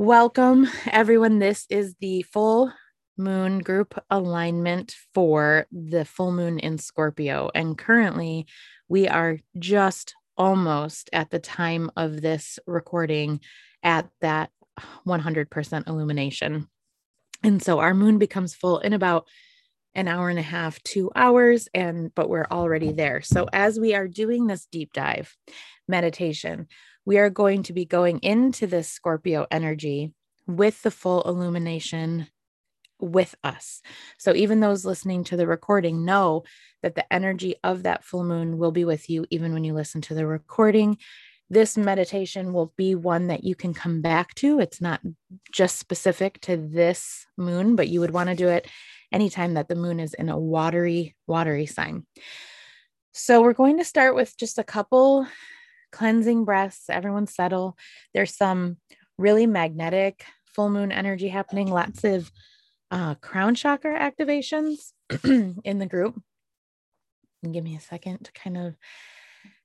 Welcome, everyone. This is the full moon group alignment for the full moon in Scorpio. And currently, we are just almost at the time of this recording at that 100% illumination. And so our moon becomes full in about an hour and a half, two hours, and but we're already there. So as we are doing this deep dive meditation, we are going to be going into this Scorpio energy with the full illumination with us. So, even those listening to the recording know that the energy of that full moon will be with you, even when you listen to the recording. This meditation will be one that you can come back to. It's not just specific to this moon, but you would want to do it anytime that the moon is in a watery, watery sign. So, we're going to start with just a couple cleansing breaths. Everyone settle. There's some really magnetic full moon energy happening, lots of uh, crown chakra activations in the group. And give me a second to kind of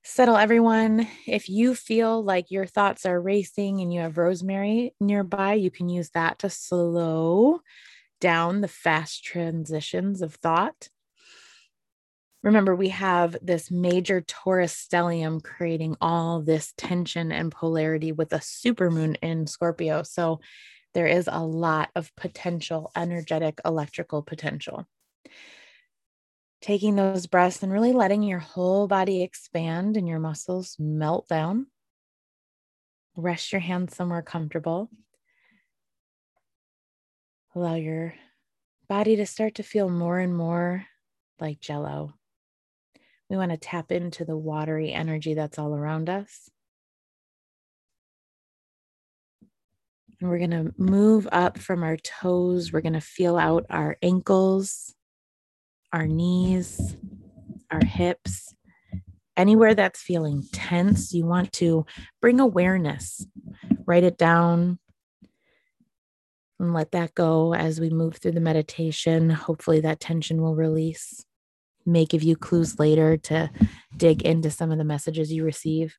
settle everyone. If you feel like your thoughts are racing and you have rosemary nearby, you can use that to slow down the fast transitions of thought. Remember, we have this major Taurus stellium creating all this tension and polarity with a supermoon in Scorpio. So there is a lot of potential, energetic, electrical potential. Taking those breaths and really letting your whole body expand and your muscles melt down. Rest your hands somewhere comfortable. Allow your body to start to feel more and more like jello. We want to tap into the watery energy that's all around us. And we're going to move up from our toes. We're going to feel out our ankles, our knees, our hips. Anywhere that's feeling tense, you want to bring awareness, write it down, and let that go as we move through the meditation. Hopefully, that tension will release may give you clues later to dig into some of the messages you receive.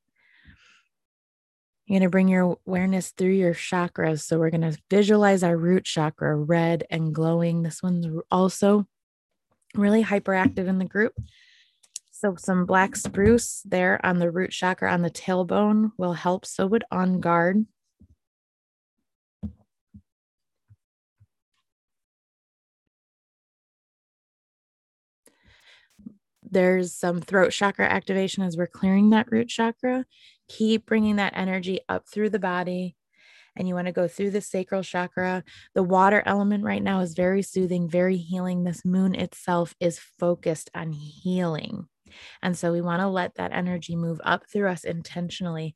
You're going to bring your awareness through your chakras. So, we're going to visualize our root chakra red and glowing. This one's also really hyperactive in the group. So, some black spruce there on the root chakra on the tailbone will help. So, would on guard. There's some throat chakra activation as we're clearing that root chakra. Keep bringing that energy up through the body. And you want to go through the sacral chakra. The water element right now is very soothing, very healing. This moon itself is focused on healing. And so we want to let that energy move up through us intentionally.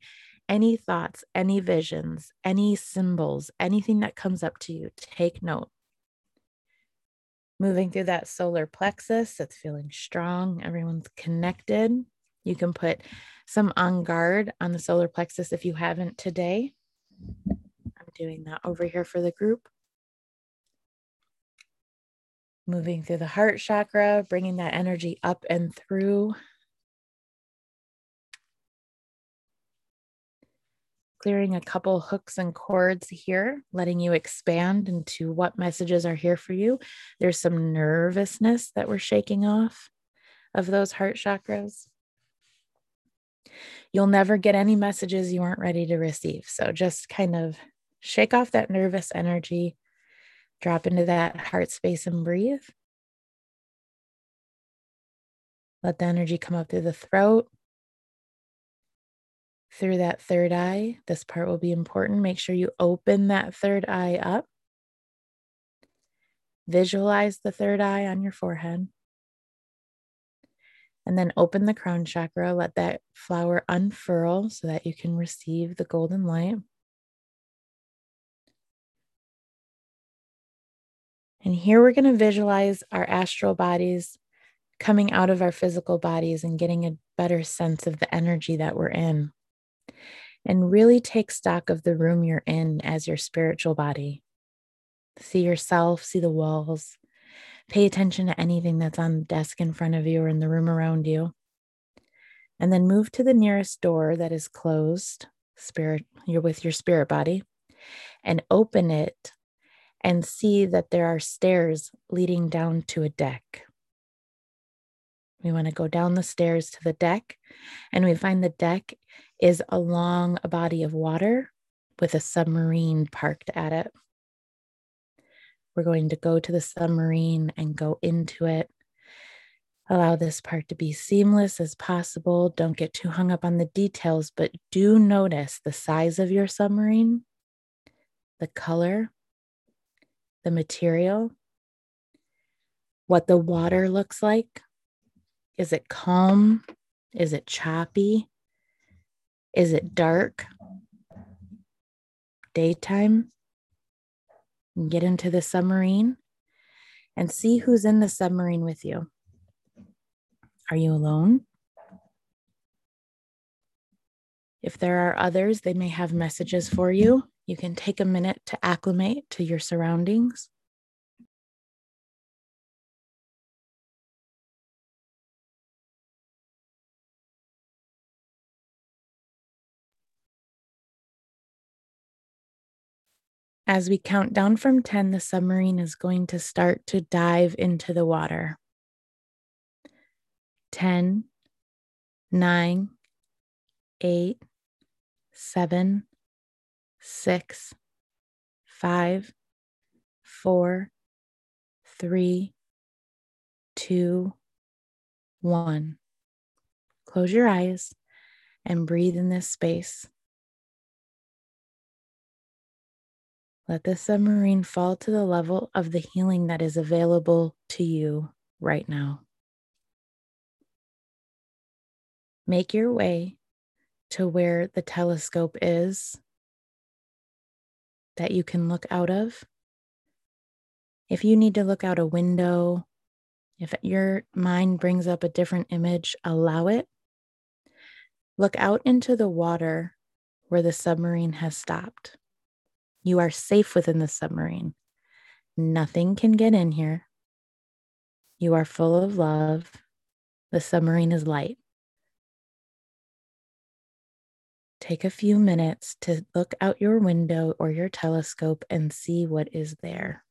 Any thoughts, any visions, any symbols, anything that comes up to you, take note moving through that solar plexus. It's feeling strong. Everyone's connected. You can put some on guard on the solar plexus if you haven't today. I'm doing that over here for the group. Moving through the heart chakra, bringing that energy up and through clearing a couple hooks and cords here, letting you expand into what messages are here for you. There's some nervousness that we're shaking off of those heart chakras. You'll never get any messages you aren't ready to receive. So just kind of shake off that nervous energy, drop into that heart space and breathe. Let the energy come up through the throat through that third eye. This part will be important. Make sure you open that third eye up. Visualize the third eye on your forehead. And then open the crown chakra. Let that flower unfurl so that you can receive the golden light. And here we're going to visualize our astral bodies coming out of our physical bodies and getting a better sense of the energy that we're in and really take stock of the room you're in as your spiritual body. See yourself, see the walls, pay attention to anything that's on the desk in front of you or in the room around you. And then move to the nearest door that is closed, spirit, you're with your spirit body. and open it and see that there are stairs leading down to a deck. We want to go down the stairs to the deck, and we find the deck is along a body of water with a submarine parked at it. We're going to go to the submarine and go into it. Allow this part to be seamless as possible. Don't get too hung up on the details, but do notice the size of your submarine, the color, the material, what the water looks like. Is it calm? Is it choppy? Is it dark? Daytime? Get into the submarine and see who's in the submarine with you. Are you alone? If there are others, they may have messages for you. You can take a minute to acclimate to your surroundings. As we count down from 10, the submarine is going to start to dive into the water. 10, 9, 8, 7, 6, 5, 4, 3, 2, 1. Close your eyes and breathe in this space. Let the submarine fall to the level of the healing that is available to you right now. Make your way to where the telescope is that you can look out of. If you need to look out a window, if your mind brings up a different image, allow it. Look out into the water where the submarine has stopped. You are safe within the submarine. Nothing can get in here. You are full of love. The submarine is light. Take a few minutes to look out your window or your telescope and see what is there.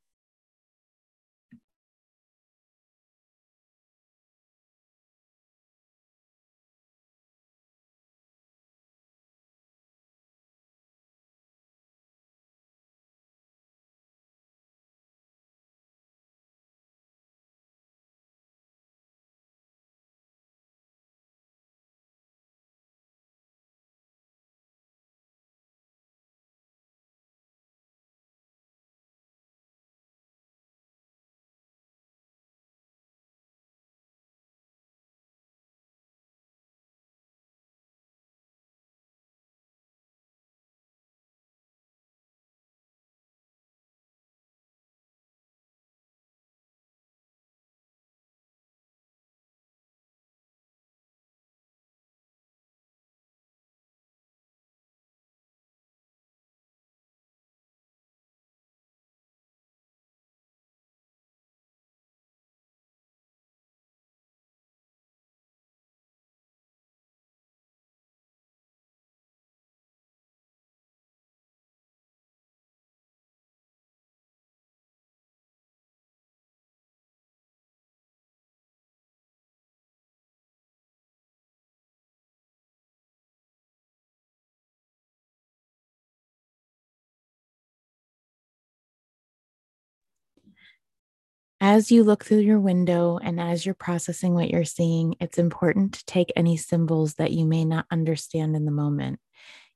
As you look through your window and as you're processing what you're seeing, it's important to take any symbols that you may not understand in the moment.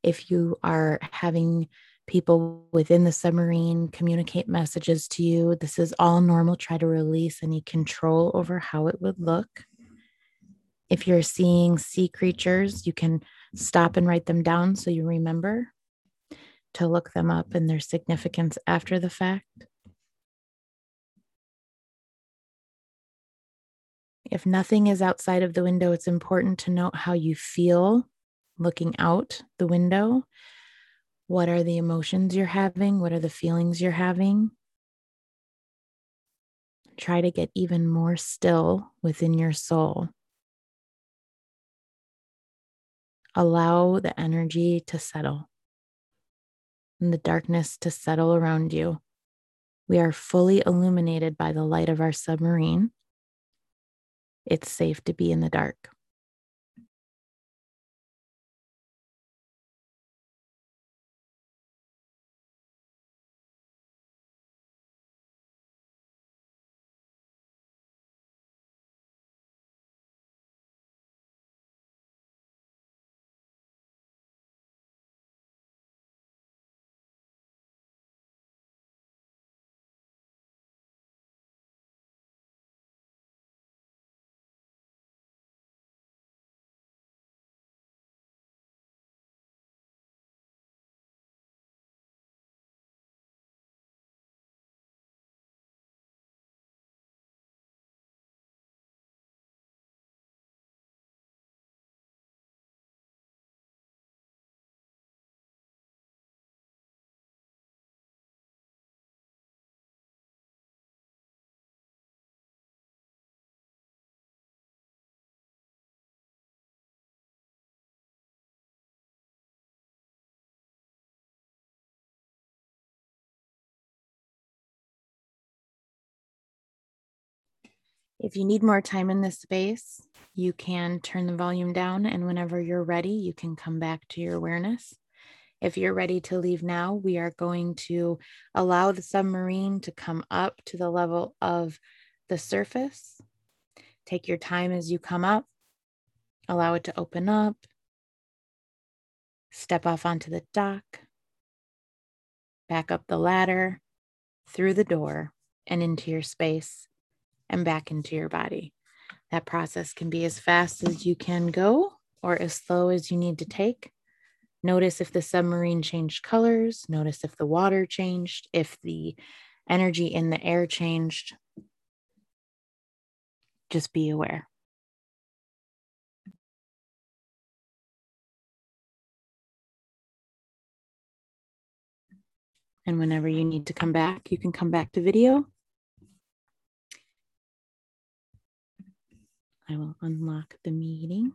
If you are having people within the submarine communicate messages to you, this is all normal. Try to release any control over how it would look. If you're seeing sea creatures, you can stop and write them down so you remember to look them up and their significance after the fact. If nothing is outside of the window, it's important to note how you feel looking out the window. What are the emotions you're having? What are the feelings you're having? Try to get even more still within your soul. Allow the energy to settle. and the darkness to settle around you. We are fully illuminated by the light of our submarine. It's safe to be in the dark. If you need more time in this space, you can turn the volume down, and whenever you're ready, you can come back to your awareness. If you're ready to leave now, we are going to allow the submarine to come up to the level of the surface. Take your time as you come up, allow it to open up, step off onto the dock, back up the ladder, through the door, and into your space and back into your body. That process can be as fast as you can go or as slow as you need to take. Notice if the submarine changed colors. Notice if the water changed, if the energy in the air changed. Just be aware. And whenever you need to come back, you can come back to video I will unlock the meeting.